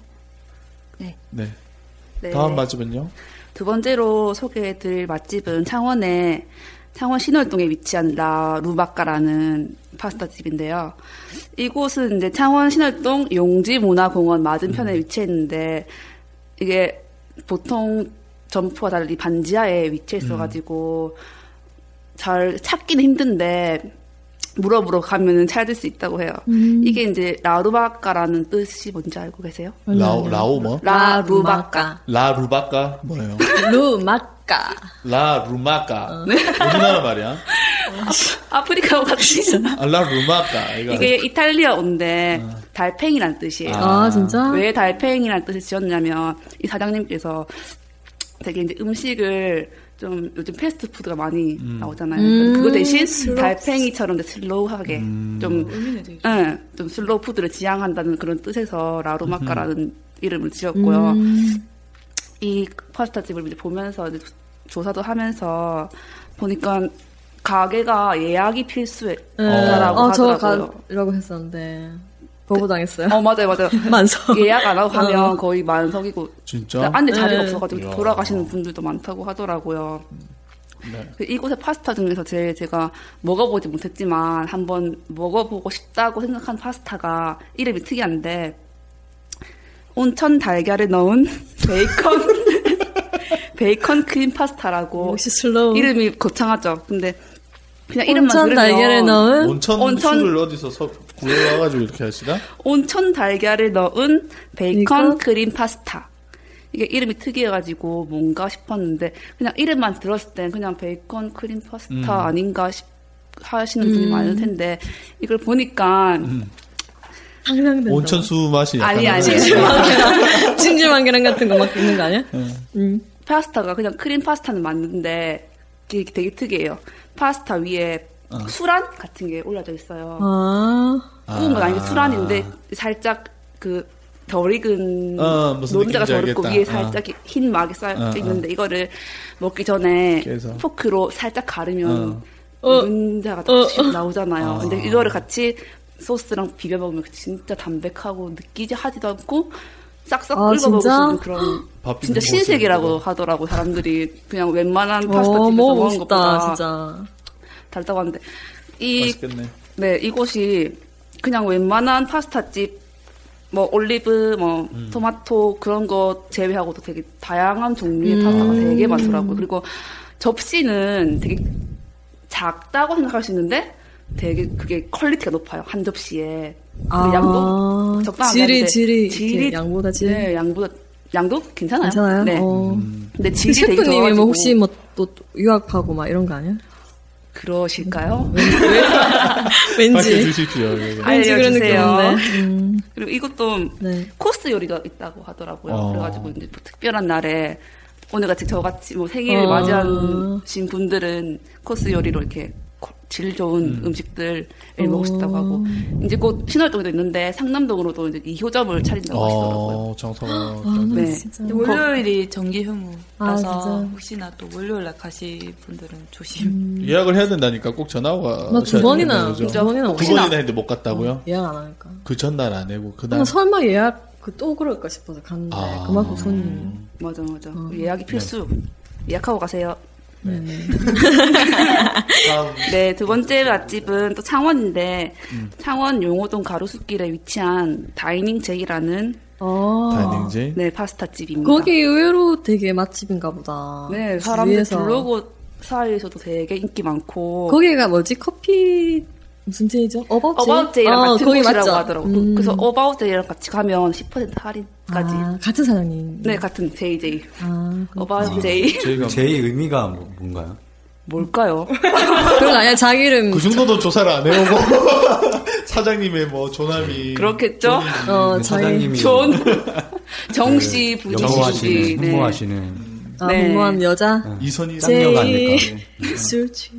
네. 네. 다음 맛집은요? 두 번째로 소개해드릴 맛집은 창원에 창원 신월동에 위치한 라 루바카라는 파스타 집인데요. 이곳은 이제 창원 신월동 용지문화공원 맞은편에 위치했는데 이게 보통 점포와 달리 반지하에 위치해 있어가지고 잘 찾기는 힘든데 물어보러 가면은 찾을 수 있다고 해요. 이게 이제 라루마카라는 뜻이 뭔지 알고 계세요? 라오 라오 뭐? 라루마카. 라 루마카 뭐예요? 루마카. 라 루마카. (laughs) 우리나라 말이야. 아 프리카 같이. 아, 라 루마카. 이거 이게 이탈리아어인데 달팽이란 뜻이에요. 아, 진짜? 왜 달팽이란 뜻을 지었냐면 이 사장님께서 되게 이제 음식을 좀 요즘 패스트푸드가 많이 나오잖아요. 음, 그거 대신 slow. 달팽이처럼 이제 slow하게 좀, 응, 좀 slow food를 지향한다는 그런 뜻에서 라루마카라는 이름을 지었고요. 음. 이 파스타 집을 이제 보면서 이제 조사도 하면서 보니까 가게가 예약이 필수다라고 어, 저 하더라고요. 가려고 했었는데, 빠꾸 당했어요. 어 맞아요 맞아요. (laughs) 만석. 예약 안 하고 가면 어. 거의 만석이고 진짜? 안에 자리가 네. 없어가지고 이야. 돌아가시는 분들도 많다고 하더라고요. 네. 그 이곳의 파스타 중에서 제일 제가 먹어보지 못했지만 한번 먹어보고 싶다고 생각한 파스타가 이름이 특이한데 온천 달걀을 넣은 (laughs) 베이컨 (laughs) 베이컨 크림 파스타라고 역시 slow. 이름이 거창하죠. 근데 그냥 이름만 온천 들으면 달걀을 넣은 온천, 온천- 술을 어디서 서, 구해와가지고 이렇게 하시나? 온천 달걀을 넣은 베이컨? 크림 파스타. 이게 이름이 특이해가지고 뭔가 싶었는데 그냥 이름만 들었을 땐 그냥 베이컨 크림 파스타 음. 아닌가 싶, 하시는 분이 음. 많을 텐데 이걸 보니까 상상된다. 온천수 맛이 아니, 아니. 찜질방계랑, (laughs) 찜질방계랑 같은 거 막 있는 거 아니야? 음. 파스타가 그냥 크림 파스타는 맞는데 되게, 되게 특이해요. 파스타 위에 어. 수란 같은 게 올려져 있어요. 아, 구운 건 아니고 수란인데 살짝 그 덜 익은 어, 노른자가 덜 익고. 위에 어. 살짝 흰 막이 쌓여 어, 어. 있는데 이거를 먹기 전에 깨서. 포크로 살짝 가르면 어. 어. 노른자가 어. 딱 나오잖아요. 아. 근데 이거를 같이 소스랑 비벼 먹으면 진짜 담백하고 느끼지 하지도 않고 싹싹 아, 끓여 먹을 수 (gasps) 진짜? 있는 그런 밥 진짜 신세계라고 하더라고 사람들이 그냥 웬만한 파스타 어, 집에서 먹어보고 먹는 것보다 진짜. 달다고 하는데 이 맛있겠네. 네, 이곳이 그냥 웬만한 파스타집, 뭐, 올리브, 뭐, 음. 토마토, 그런 거 제외하고도 되게 다양한 종류의 음. 파스타가 되게 많더라고요. 그리고 접시는 되게 작다고 생각할 수 있는데 되게 그게 quality가 높아요. 한 접시에. 그 아, 양도 적당하게 질이, 질이, 질이 양보다 질. 네, 양보다, 양도 괜찮아요. 괜찮아요? 네. 어. 음. 근데 질이 되게 셰프님이 뭐 혹시 뭐 또 유학하고 막 이런 거 아니야? 그러실까요? (laughs) 왠지. 밝혀주십시오. 예. 왠지 그런 알려주세요. 느낌인데. 음, 그리고 이것도 네. 코스 요리가 있다고 하더라고요. 어. 그래가지고 이제 뭐 특별한 날에 오늘 같이 저같이 뭐 생일을 어. 맞이하신 분들은 코스 요리로 이렇게 코- 질 좋은 음. 식들을 먹고 싶다고 하고 이제 곧 신월동에도 있는데 상남동으로도 이제 2호점을 차린다고 하시더라고요. 어, 정서가. 아, 나 네. 진짜. 월요일이 정기 휴무라서 아. 혹시나 또 월요일 날 가실 분들은 조심. 예약을 해야 된다니까 꼭 전화가. 나두 번이나, 두 번이나 두. 번이나 했는데 못 갔다고요? 예약 안 하니까. 그 전날 안 해고 그날. 나 설마 예약 그 또 그럴까 싶어서 갔는데 아. 그만큼 손님이. 맞아 맞아. 어. 예약이 필수. 예약하고 가세요. 네, 두 번째 맛집은 또 창원인데 음. 창원 용호동 가로수길에 위치한 다이닝 제이라는 어. 다이닝 제이. 네 파스타 집입니다. 거기 의외로 되게 맛집인가 보다. 네, 사람들. 블로그 사이에서도 되게 인기 많고 거기가 뭐지? 커피 무슨 제이죠? 어바웃 제이? 어바웃 제이랑 어, 같은 곳이라고? 하더라고. 음. 그래서 어바웃 제이랑 같이 가면 10% 할인까지. 아, 같은 사장님. 네, 같은 JJ. 아, 어바웃 제이. 저희가 J의 의미가 뭐- 뭔가요? 뭘까요? (laughs) 그건 아니야. 자기 이름. 그 정도도 조사를 안 해오고 (laughs) 사장님의 뭐 조남이 그렇겠죠? 어, 사장님이 존 (laughs) 정씨 그 부지 씨. 네. 홍보하시는 아, 네. 무모한 여자. 이선희 쌍녀가 제이. 아닐까. 술취.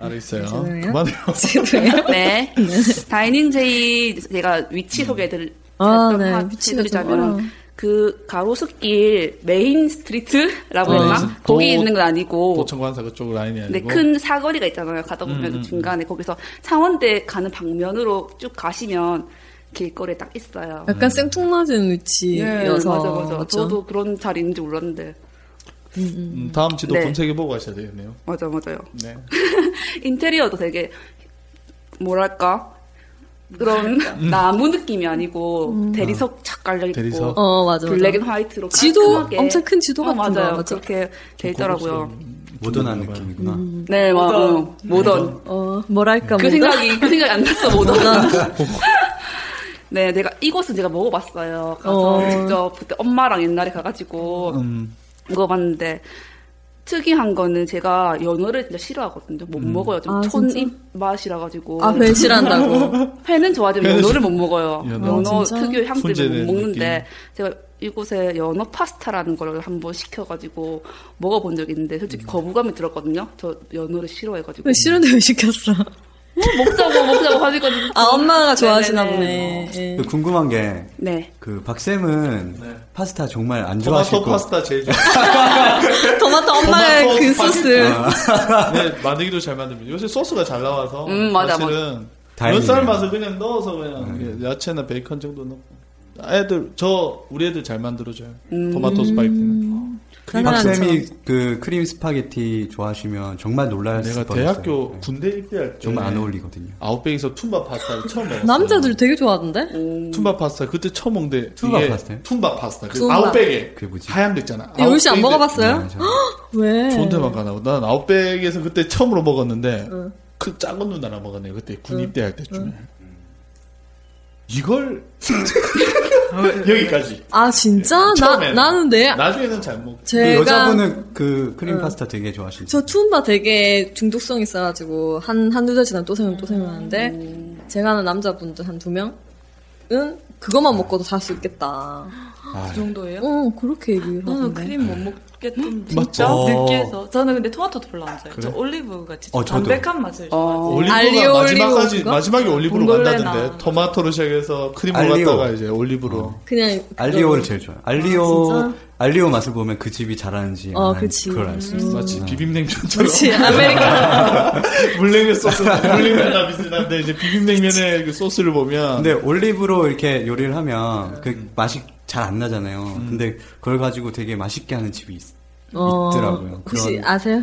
알겠어요. 죄송해요. 그만해요. (laughs) 네. (laughs) 다이닝 제이 제가 위치 소개해드릴 아, 네. 해드리자면 어려워. 그 가로수길 메인 스트리트라고 어, 했나? 도- 거기 있는 건 아니고 도청관사 그쪽 라인이 아니고 네, 큰 사거리가 있잖아요. 가다 보면 음, 음, 중간에 거기서 창원대 가는 방면으로 쭉 가시면 길거리에 딱 있어요. 약간 생뚱맞은 위치여서. 네, 맞아, 맞아. 맞죠? 저도 그런 자리인지 몰랐는데. 음, 다음 지도 네. 검색해보고 가셔야 되겠네요. 맞아, 맞아요. 네. (laughs) 인테리어도 되게, 뭐랄까? 그런 나무 느낌이 아니고 대리석 착 깔려 있고. 대리석. 어, 맞아, 맞아. black and white로 지도, 깔끔하게. 엄청 큰 지도 어, 같은 거, 맞아요. 맞아. 그렇게 돼 있더라고요. 모던한 느낌이구나. 네, 맞아. 어, 모던. 어, 뭐랄까. 그 뭐다? 생각이, 그 생각이 안 났어, (laughs) 모던. 네, 내가 이곳은 제가 먹어봤어요. 가서 어. 직접 그때 엄마랑 옛날에 가가지고 음, 먹어봤는데 특이한 거는 제가 연어를 진짜 싫어하거든요. 못 먹어요. 좀 아, 촌입 맛이라 가지고. 아, 회 싫어한다고. (laughs) 회는 좋아하지만 연어를 못 먹어요. 연어. 연어? 특유의 향 때문에 훈제된 못 먹는데 제가 이곳에 연어 파스타라는 걸 한번 시켜가지고 먹어본 적이 있는데 솔직히 거부감이 들었거든요. 저 연어를 싫어해가지고. 왜 싫은데 왜 시켰어? 먹자고 먹자고 하니까 아, 엄마가 좋아하시나 네네네. 보네. 예. 그 궁금한 게, 네. 그 박 쌤은 네. 파스타 정말 안 좋아하실 토마토 거. 파스타 제일 좋아. (laughs) 토마토 엄마의 토마토 그. 소스. 네, 만들기도 잘 만듭니다. 요새 소스가 잘 나와서 음, 맞아, 사실은. 몇 삶아서 그냥 넣어서 그냥 야채나 베이컨 정도 넣고 애들 저 우리 애들 잘 만들어줘요. 음. 토마토 스파게티는. 박쌤이 그 크림 스파게티 좋아하시면 정말 놀라셨을 내가. 대학교 네. 군대 입대할 때 정말 안 어울리거든요. 아웃백에서 툰바 파스타를 처음 먹었어요. 남자들 되게 좋아하던데? 툰바 파스타 그때 처음 먹는데 툰바 이게 파스타요? 툰바 파스타 그 툰바. 아웃백에 그게 뭐지? 하얀 거 있잖아. 이 올씨 안 먹어봤어요? 네, 저- 왜? 좋은 데만 가나 난 아웃백에서 그때 처음으로 먹었는데 그 작은 누나랑 먹었네 그때 군 입대할 때쯤에 이걸 (laughs) (laughs) 여기까지 아, 진짜? 나, 처음에는. 나는 내, 나중에는 잘 먹. 그 제가. 여자분은 그 크림 파스타 되게 좋아하시죠? 저 투움바 되게 중독성 있어가지고, 한, 한두 달 지나면 또 생각, 또 생각나는데, 제가 아는 남자분들 한 두 명은 그것만 먹고도 살수 있겠다. 그 정도예요? 어, 그렇게 얘기를 하던데. 크림 못 먹 맞죠? 진짜 어. 느끼해서 저는 근데 토마토도 별로 안 좋아해요. 그래? 저 올리브가 진짜 어, 저도. 담백한 맛을 어. 좋아해요. 올리브가 알리오 마지막까지 올리브인가? 마지막에 올리브로 봉골레나. 간다던데 토마토로 시작해서 크림을 알리오. 갖다가 이제 올리브로 그냥. 알리오를 제일 좋아해요. 알리오, 아? 알리오 맛을 보면 그 집이 잘하는지 어, 그치. 그걸 알 수 있어요. 마치 비빔냉면처럼 그렇지, 아메리카노. (laughs) 물냉면 소스 물냉면이나 비슷한데 이제 비빔냉면의 그 소스를 보면 근데 올리브로 이렇게 요리를 하면 그 맛이 잘 안 나잖아요. 음. 근데 그걸 가지고 되게 맛있게 하는 집이 있, 어, 있더라고요. 혹시 그런- 아세요?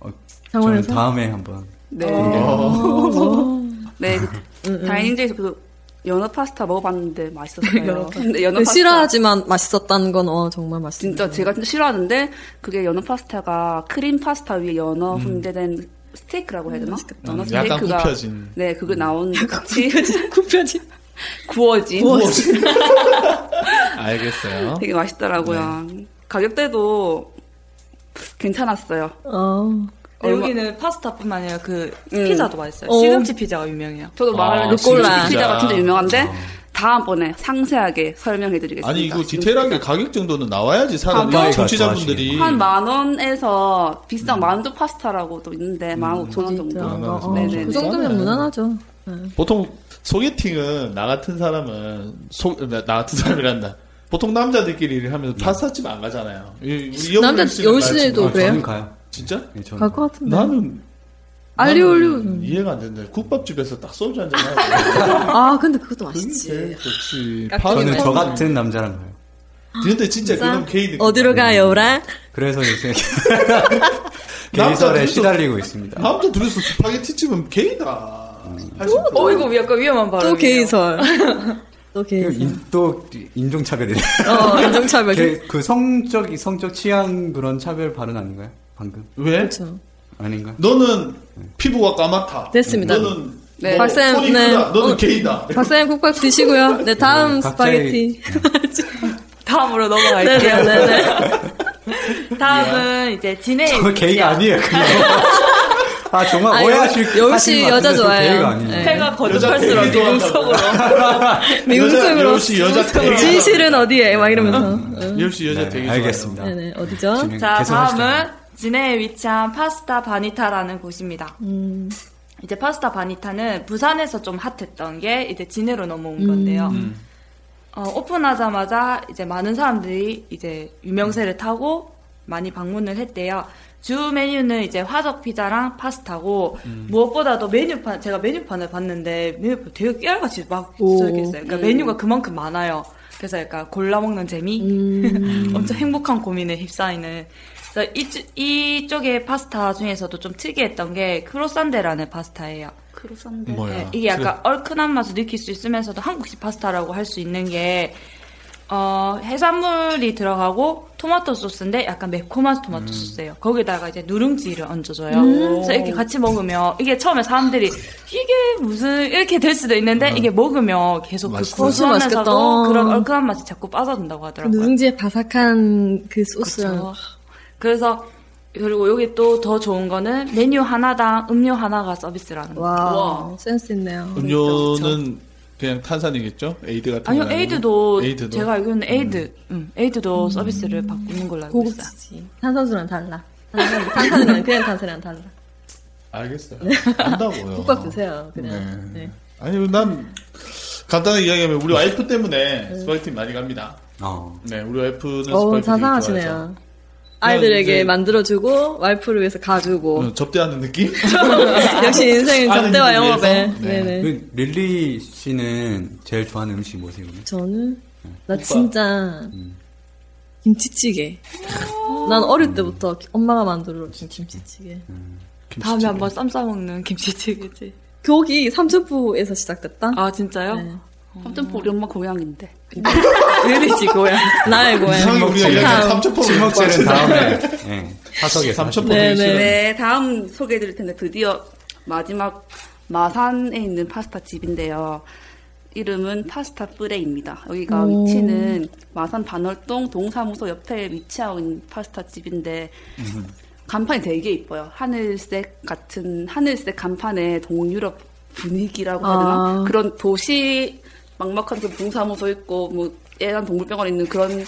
어, 저는? 다음에 한번 네. 어. (laughs) 네. 그 다이닝제에서 그 연어 파스타 먹어봤는데 맛있었어요. 근데 연어 그 파스타 싫어하지만 맛있었다는 건, 어, 정말 맛있어. 진짜 제가 진짜 싫어하는데 그게 연어 파스타가 크림 파스타 위에 연어 훈제된 스테이크라고 해야 되나? 연어 음, 약간 스테이크가 굽혀진. 네 그거 나온 같이 굽혀진. 구워진 (laughs) 알겠어요. 되게 맛있더라고요. 네. 가격대도 괜찮았어요. 어. 근데 얼마- 여기는 파스타뿐만 아니라 그 음. 피자도 맛있어요. 어. 시금치 피자가 유명해요. 저도 아, 말하려고 루꼴라. 피자가 진짜 어. 유명한데 다음번에 상세하게 설명해드리겠습니다. 아니 이거 디테일하게 가격 정도는 나와야지 사람들이 가격? 청취자분들이 한 만 원에서 비싼 만두 파스타라고도 있는데 만 오천 원 정도. 만 원, 어, 네네네. 그 정도면 무난하죠. 보통 소개팅은 나 같은 사람은 소, 나, 나 같은 사람이란다. 보통 남자들끼리 일을 하면서 파스타집 안 가잖아요. 이, 이 남자 씨는 여신에도 가야지. 그래요? 저는 가요. 진짜? 네, 저는 갈 것 같은데. 나는 알리오 올리오. 나는 이해가 안 된다. 국밥집에서 딱 소주 한잔 하고. (laughs) 아, 근데 그것도 그게 맛있지. 좋지. 저는 저 같은 남자랑 가요. 근데 진짜 그런 느낌. 어디로 가요라? 그래서 요새 (laughs) (laughs) 게이설에 둘이서- 시달리고 있습니다. 남자 둘이서 스파게티 집은 게이다. 어, 이거 약간 위험한 발언이에요. 또 게이설. (laughs) 또 게이설. 인, 또 인종차별이네. 어, 인종차별. 그, 그 성적 성적 취향 그런 차별 발언 아닌가요? 방금 왜? 그렇죠. 아닌가? 너는 피부가 까맣다. 됐습니다. 너는 네. 뭐 박사님, 손이 네. 크다. 너는 어, 게이다. 박사님 국밥 드시고요. 네, 다음 갑자기- 스파게티. (laughs) 다음으로 넘어갈게요. 네네네. (laughs) 다음은 이제 진해의 저. 게이가 아니에요. 그거. 아 정말 아, 오해하실 것 여자 좋아해요. 네. 해가 거듭할수록 되게 미궁속으로. 미궁속으로. 되게 진실은 어디에? 막 이러면서. 응. 여우씨 여자 네, 되게 알겠습니다. 네네, 어디죠? 자. 다음은 진해에 위치한 파스타 바니타라는 곳입니다. 음. 이제 파스타 바니타는 부산에서 좀 핫했던 게 이제 진해로 넘어온 건데요. 음. 어, 오픈하자마자 이제 많은 사람들이 이제 유명세를 타고 많이 방문을 했대요. 주 메뉴는 이제 화덕 피자랑 파스타고 무엇보다도 메뉴판 제가 메뉴판을 봤는데 메뉴판 되게 깨알같이 막 오. 써있어요. 그러니까 음. 메뉴가 그만큼 많아요. 그래서 약간 골라 먹는 재미, 음. (laughs) 엄청 행복한 고민에 휩싸이는. 그래서 이쪽, 이쪽의 파스타 중에서도 좀 특이했던 게 크로산데라는 파스타예요. 크로산데. 네, 이게 약간 얼큰한 맛을 느낄 수 있으면서도 한국식 파스타라고 할 수 있는 게 어, 해산물이 들어가고 토마토 소스인데 약간 매콤한 토마토 소스예요. 거기다가 이제 누룽지를 얹어줘요. 그래서 이렇게 같이 먹으면 이게 처음에 사람들이 이게 무슨 이렇게 될 수도 있는데 이게 먹으면 계속 그 맛있어. 고소하면서도. 그런 얼큰한 맛이 자꾸 빠져든다고 하더라고요. 누룽지의 바삭한 그 소스랑. 그쵸. 그래서 그리고 여기 또 더 좋은 거는 메뉴 하나당 음료 하나가 서비스라는 거. 와, 센스 있네요. 음료는 그 냥 탄산이겠죠? 에이드 같은 아니요? 에이드도, 에이드도? 제가 알기로는 에이드, 음, 에이드도 서비스를 받고 있는 걸로 알고 있어요. 탄산수랑 달라. 탄산, 탄산이랑 (laughs) 그냥 탄산이랑 달라. 알겠어요. (laughs) 안다고요. 국밥 드세요, 그냥. 네. 네. 아니 난 간단하게 이야기하면 우리 와이프 때문에 스파게티 많이 갑니다. 어. 네, 우리 와이프는 어, 스파게티 자상하시네요. 아 이들에게 이제- 만들어주고, 와이프를 위해서 가주고. 어, 접대하는 느낌? (laughs) 역시 인생은 접대와 영업에. 네. 네네. 그 릴리 씨는 제일 좋아하는 음식 뭐세요? 그러면? 저는, 나 오빠. 진짜, 음. 김치찌개. 난 어릴 때부터 엄마가 만들어준 김치찌개. 다음에 한번 쌈 싸먹는 김치찌개지. 거기 삼천포에서 시작됐다? 아, 진짜요? 네. 삼천포 우리 엄마 고향인데. (laughs) 느리지, 고향. 나의 고향. 이상하게 우리가 이야기한 다음. 삼천포 침묵제는 다음에 예, 사석에서 삼천포 네, 싫어. 네, 다음 소개해드릴 텐데 드디어 마지막 마산에 있는 파스타 집인데요. 이름은 파스타 뿌레입니다. 여기가 오. 위치는 마산 반월동 동사무소 옆에 위치하고 있는 파스타 집인데 간판이 되게 이뻐요. 하늘색 같은 하늘색 간판에 동유럽 분위기라고 해야 되나? 아. 그런 도시 막막한 그 동사무소 있고 뭐 애완 동물병원 있는 그런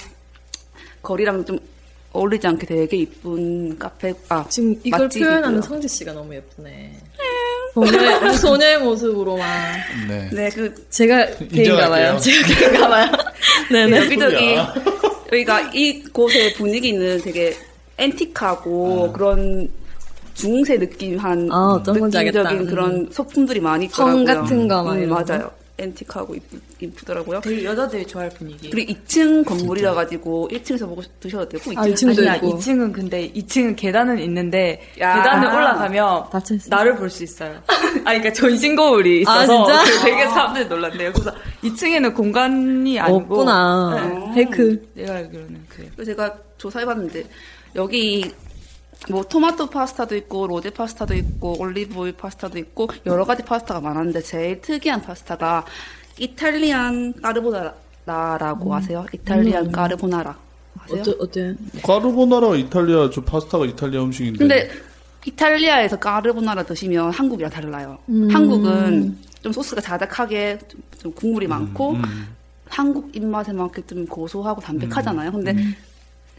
거리랑 좀 어울리지 않게 되게 이쁜 카페 아 지금 이걸 맛집이고요. 표현하는 성지 씨가 너무 예쁘네. 소녀의, 소녀의 모습으로만. 네. 네, 그 제가 개인가 봐요. 인정할게요. 제가 개인가 봐요. 네네. 여기저기 소리야. 여기가 이 곳의 분위기는 되게 앤틱하고 그런 중세 느낌한 아, 느낌적인. 그런 소품들이 많이 성 있더라고요. 같은 거막 음? 맞아요. 앤틱하고 이쁘, 이쁘 더라고요. 되게 여자들이 좋아할 분위기. 그리고 2층 건물이라 가지고 1층에서 보고 드셔도 되고 2층 아, 2층도 아니야, 있고. 2층은 근데 2층은 계단은 있는데 야. 계단을 올라가면 닫혀 있어. 나를 볼 수 있어요. 아, 그러니까 전신 거울이 아, 있어서 진짜? (laughs) 그래서 되게 사람들이 놀랐네요. 그래서 2층에는 공간이 아니고 없구나. 네. 페이크. 내가 알기로는 그래요. 그래서 제가 조사해봤는데 여기 뭐 토마토 파스타도 있고 로제 파스타도 있고 올리브 오일 파스타도 있고 여러 가지 파스타가 많았는데 제일 특이한 파스타가 이탈리안 까르보나라라고 아세요? 이탈리안 까르보나라 아세요? 어때, 어때? 까르보나라 이탈리아 저 파스타가 이탈리아 음식인데. 근데 이탈리아에서 까르보나라 드시면 한국이랑 달라요. 음. 한국은 좀 소스가 자작하게 좀, 좀 국물이 많고 음. 한국 입맛에 맞게 좀 고소하고 담백하잖아요. 근데 음.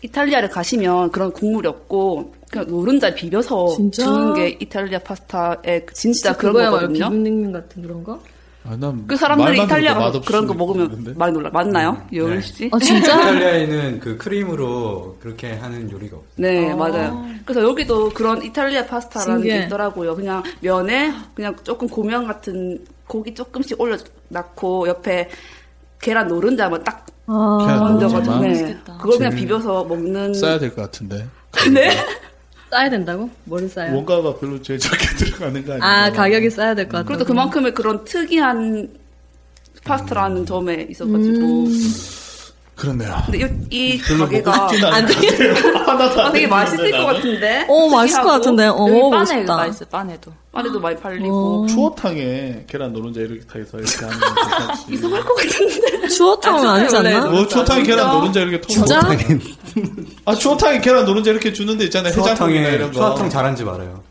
이탈리아를 가시면 그런 국물이 없고 그냥 노른자 비벼서 진짜? 주는 게 이탈리아 파스타의 그 진짜, 그런 거거든요. 비빔냉면 같은 그런 거? 아, 난그 사람들이 말만 이탈리아 들어도 가서 맛없을 그런 거 먹으면 있는데. 많이 놀라. 맞나요? 네. 여울 씨? 아, 진짜? 이탈리아에는 그 크림으로 그렇게 하는 요리가 없어요. 네, 아. 맞아요. 그래서 여기도 그런 이탈리아 파스타라는 신기해. 게 있더라고요. 그냥 면에 그냥 조금 고명 같은 고기 조금씩 올려놨고 옆에 계란 노른자만 딱 아. 네. 그걸 그냥 비벼서 먹는 써야 될 것 같은데. (laughs) 네? 싸야 된다고? 뭐를 싸요? 원가가 별로 제일 적게 (laughs) 들어가는 거 아니에요? 아 가격이 싸야 될 것 같아. 그래도 그만큼의 그런 특이한 파스타라는 점에 있어가지고. 그렇네요. 근데 이, 이 별로 가게가 같아요. (laughs) 하나도 아, 안 되게 맛있을 것. 같은데. 어, 맛있을 것. 같은데. 어, 먹어보고 싶다. 있어, 빠네도. 안에도 많이 팔리고. 어. 추어탕에 계란 노른자 이렇게 해서 이렇게 하는 거. 이상할 것 같은데. (laughs) 추어탕은 아 니지 않나? 뭐 추어탕에 계란 노른자 이렇게 통 진짜? 아 추어탕에 계란 노른자 이렇게 주는 데 있잖아요. 해장국이나 이런 거. 추어탕 잘한 집 알아요.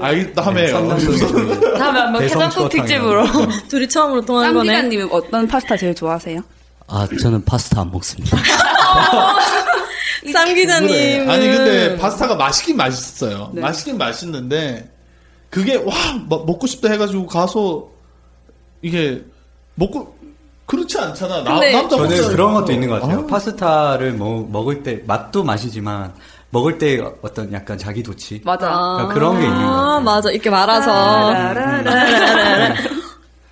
아이 다음에 네, (laughs) 다음에 한번 해장국. 특집으로. 둘이 처음으로 통하는 거네. 쌈기관님은 어떤 파스타 제일 좋아하세요? 아, 저는 파스타 안 먹습니다. (laughs) 쌈 기자님. 그래. 아니 근데 파스타가 맛있긴 맛있어요. 네. 맛있긴 맛있는데 그게 와 뭐- 먹고 싶다 해가지고 가서 이게 먹고 그렇지 않잖아. 나, 남자 저는 먹자. 그런 것도 있는 것 같아요. 아. 파스타를 먹, 먹을 때 맛도 맛이지만 먹을 때 어떤 약간 자기 도취 맞아. 그러니까 그런 게 있는 것 아, 같아요. 맞아. 이렇게 말아서.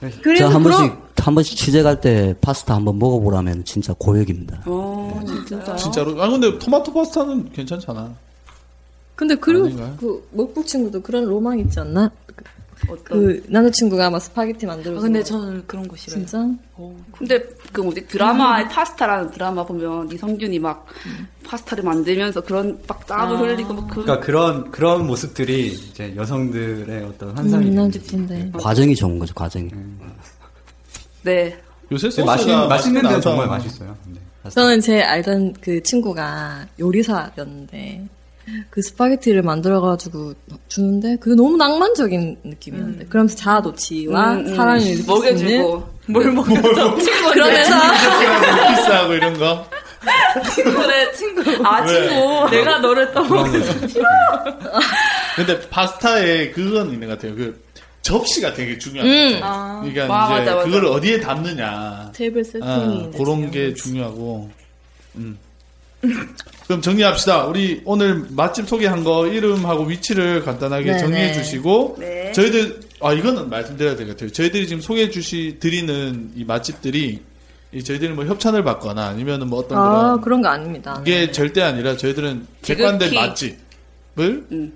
저 그래서 한 그럼- 번씩, 한 번씩 취재 갈 때 파스타 한번 먹어보라면 진짜 고역입니다. 어, 진짜. 진짜로. 아 근데 토마토 파스타는 괜찮잖아. 근데 그리고 아닌가요? 그 목국 친구도 그런 로망 있지 않나? 어떤. 그 남자친구가 막 스파게티 만들어. 아, 근데 저는 그런 거 싫어요. 진짜? 근데 그 뭐지 드라마의 파스타라는 드라마 보면 이선균이 막 파스타를 만들면서 그런 막 땀을 아. 흘리고 막 그. 그러니까 그런 그런 모습들이 이제 여성들의 어떤 환상이 음, 난 거죠. 좋던데. 과정이 좋은 거죠, 과정이. 네. 요새 소스가 맛있, 맛있는 나와서 정말 맛있어요. 네. 저는 제 알던 그 친구가 요리사였는데 그 스파게티를 만들어가지고 주는데 그게 너무 낭만적인 느낌이었는데 그러면서 자아도취와 음, 음. 사랑을 먹여주고 뭘 먹여줘? (laughs) 그러면서 키스하고 이런 거. 그래, 친구. 아 왜? 친구. 내가 너를 또. 근데 파스타에 그건 있는 것 같아요. 그 접시가 되게 중요한 것 음. 같아요. 아. 그러니까 아, 이제 맞아, 맞아. 그걸 어디에 담느냐. table setting이 아, 이제 그런 게. 중요하고. 음. (laughs) 그럼 정리합시다. 우리 오늘 맛집 소개한 거 이름하고 위치를 간단하게 네네. 정리해 주시고 네. 저희들 아 이거는 말씀드려야 될 것 같아요. 저희들이 지금 소개해 주시 드리는 이 맛집들이 이 저희들이 뭐 협찬을 받거나 아니면은 뭐 어떤 아 그런 그런 거 아닙니다. 이게 절대 아니라 저희들은 객관된 지극히. 맛집을 음.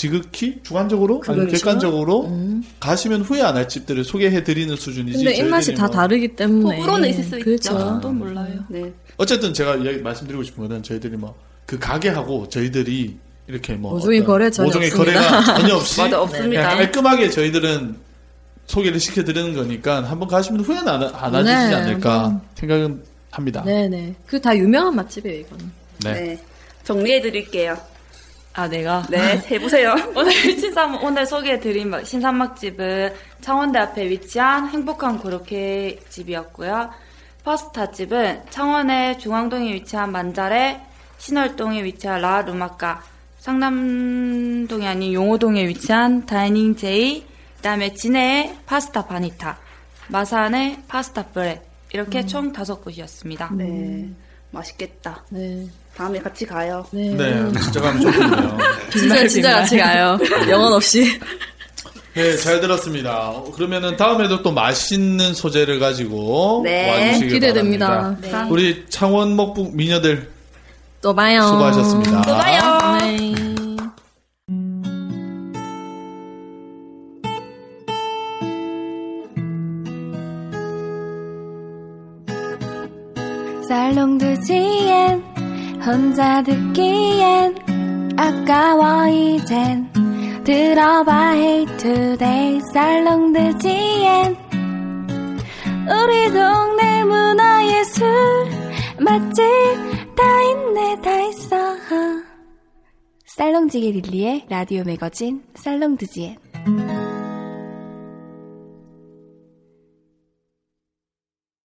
지극히 주관적으로 아니면 그거죠? 객관적으로 음. 가시면 후회 안 할 집들을 소개해 드리는 수준이지. 근데 입맛이 다 뭐- 다르기 때문에 호불호는 있을 수 그렇죠. 있죠. 또 몰라요. 네. 어쨌든 제가 이야기 말씀드리고 싶은 거는 저희들이 뭐 그 가게하고 저희들이 이렇게 뭐 모종의 거래 전혀 모종의 없습니다. 거래가 (laughs) 전혀 없이 맞아 없습니다. 그냥 깔끔하게 저희들은 소개를 시켜드리는 거니까 한번 가시면 후회는 안, 안 하시지 네, 않을까 뭐. 생각은 합니다. 네네. 그 다 유명한 맛집이에요 이거는. 네. 네. 정리해 드릴게요. 아, 내가? 네, 해보세요. (laughs) 오늘 신삼 오늘 소개해드린 막- 신삼막집은 창원대 앞에 위치한 행복한 고로케 집이었고요. 파스타 집은 창원의 중앙동에 위치한 만자레, 신월동에 위치한 라 루마카, 상남동이 아닌 용호동에 위치한 다이닝 제이, 그 다음에 진해의 파스타 바니타, 마산의 파스타 브레 이렇게 총 다섯 곳이었습니다. 네. 맛있겠다. 네. 다음에 같이 가요. 네. 네, 진짜 가면 좋겠네요. (laughs) 진짜 진짜 같이 가요. (laughs) 영혼 없이. 네, 잘 들었습니다. 어, 그러면은 다음에도 또 맛있는 소재를 가지고 네, 와주시기 기대됩니다. 바랍니다. 우리 창원 먹북 미녀들 또 봐요. 수고하셨습니다. 또 봐요. 혼자 듣기엔 아까워 이젠. 들어봐 Hey Today. 살롱 드지엔. 우리 동네 문화예술 맛집 다 있네 다 있어 살롱지게 릴리의 라디오 매거진 살롱드지엔